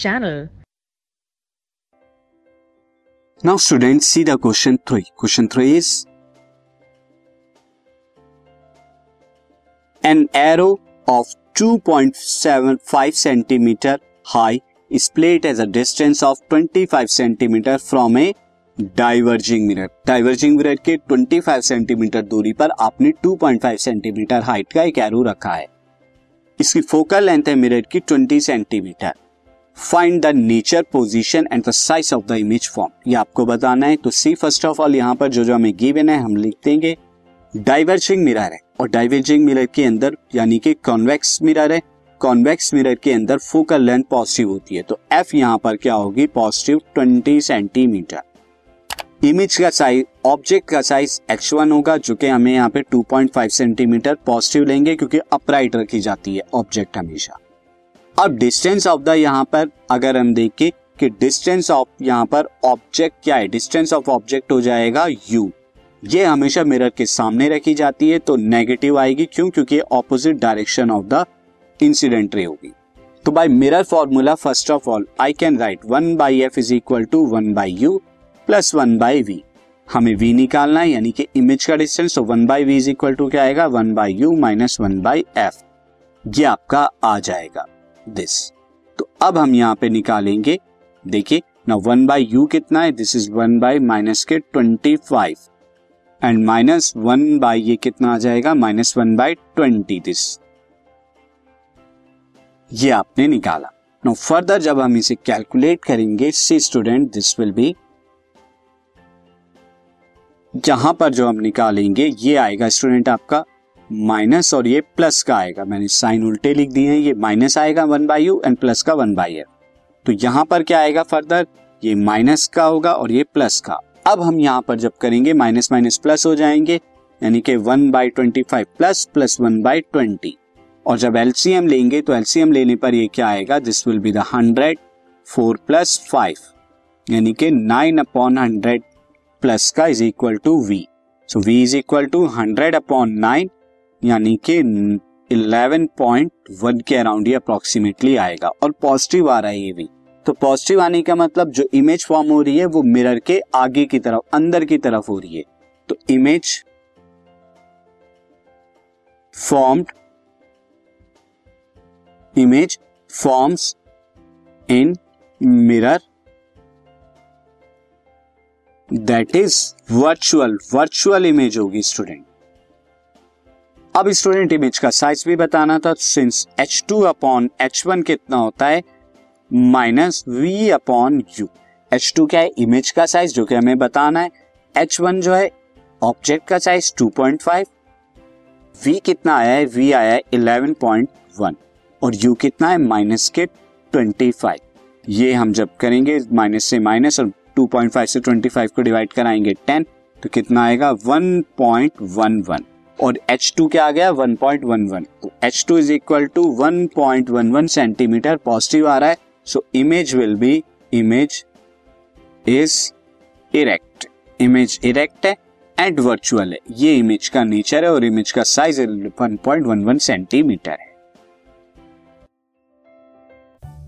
channel. Now students see the question 3. Question 3 is an arrow of 2.75 centimeter high is placed as a distance of 25 centimeter from a diverging mirror diverging mirror के 25 centimetre दूरी पर आपने 2.5 centimetre height का एक arrow रखा है इसकी focal length है मिरर की 20 centimetre find the nature position and the size of the image form ये आपको बताना है तो सी फ़र्स्ट ऑफ़ ऑल यहाँ पर जो जो हमें गिवन है, हम लिख देंगे डाइवर्जिंग मिरर है। और डाइवर्जिंग मिरर के अंदर, यानी कि कॉन्वेक्स मिरर है। कॉन्वेक्स मिरर के अंदर फोकल लेंथ पॉजिटिव होती है। तो एफ़ यहाँ पर क्या होगी? पॉजिटिव 20 सेंटीमीटर इमेज का साइज़ ऑब्जेक्ट का साइज़ एक्स वन होगा, जो कि हमें यहाँ पे 2.5 सेंटीमीटर पॉजिटिव लेंगे, क्योंकि अपराइट रखी जाती है ऑब्जेक्ट हमेशा। अब डिस्टेंस ऑफ़ द यहाँ पर अगर हम देखें कि डिस्टेंस ऑफ़ यहाँ पर ऑब्जेक्ट क्या है? डिस्टेंस ऑफ़ ऑब्जेक्ट हो जाएगा यू ये हमेशा मिरर के सामने रखी जाती है तो नेगेटिव आएगी। क्यों? क्योंकि opposite direction of the incident ray होगी। तो by mirror formula first of all I can write one by F is equal to one by U plus one by V हमें वी निकालना है, यानी कि इमेज का डिस्टेंस तो one by V is equal to क्या आएगा? One by U minus one by F ये आपका आ जाएगा। दिस तो अब हम यहाँ पे निकालेंगे, देखिए ना वन बाई यू कितना है? This is one by minus के twenty five and minus one by ये कितना आ जाएगा? Minus one by twenty this ये आपने निकाला। नो फर्दर जब हम इसे कैलकुलेट करेंगे see student this will be जहाँ पर जो हम निकालेंगे, ये आएगा स्टूडेंट आपका माइनस और ये प्लस का आएगा। मैंने साइन उल्टे लिख दिए हैं, ये माइनस आएगा one by U and plus का वन बाई एफ़ तो यहाँ पर क्या आएगा फर्दर ये माइनस का होगा और ये प्लस का। अब हम यहाँ पर जब करेंगे माइनस माइनस प्लस हो जाएँगे, यानी कि one by twenty five plus plus one by twenty और जब एलसीएम लेंगे तो एलसीएम लेने पर ये क्या आएगा? This will be the hundred four plus five यानी कि नाइन अपॉन हंड्रेड प्लस का is equal to V so V is equal to hundred upon nine यानी कि इलेवन पॉइंट वन के अराउंड ही अप्रोक्सीमेटली आएगा। और पॉजिटिव आ रहा है ये भी। तो पॉजिटिव आने का मतलब जो इमेज फॉर्म हो रही है, वो मिरर के आगे की तरफ़, अंदर की तरफ़ हो रही है। तो image formed image forms in mirror that is virtual virtual image होगी स्टूडेंट अब स्टूडेंट इमेज का साइज़ भी बताना था since H two upon H one कितना होता है? Minus V upon U H two क्या है? इमेज का साइज़ जो कि हमें बताना है। एच वन जो है ऑब्जेक्ट का size two point five V कितना आया है? वी आया है इलेवन पॉइंट वन और यू कितना है? माइनस के ट्वेंटी फाइव ये हम जब करेंगे माइनस से माइनस और 2.5 से 25 को डिवाइड कराएँगे टेन तो कितना आएगा? 1.11 और H2 क्या आ गया? 1.11 तो H2 is equal to 1.11 centimetre positive आ रहा है। So image will be image is erect image erect है एंड वर्चुअल है। ये इमेज का नेचर है और इमेज का साइज़ 1.11 सेंटीमीटर है।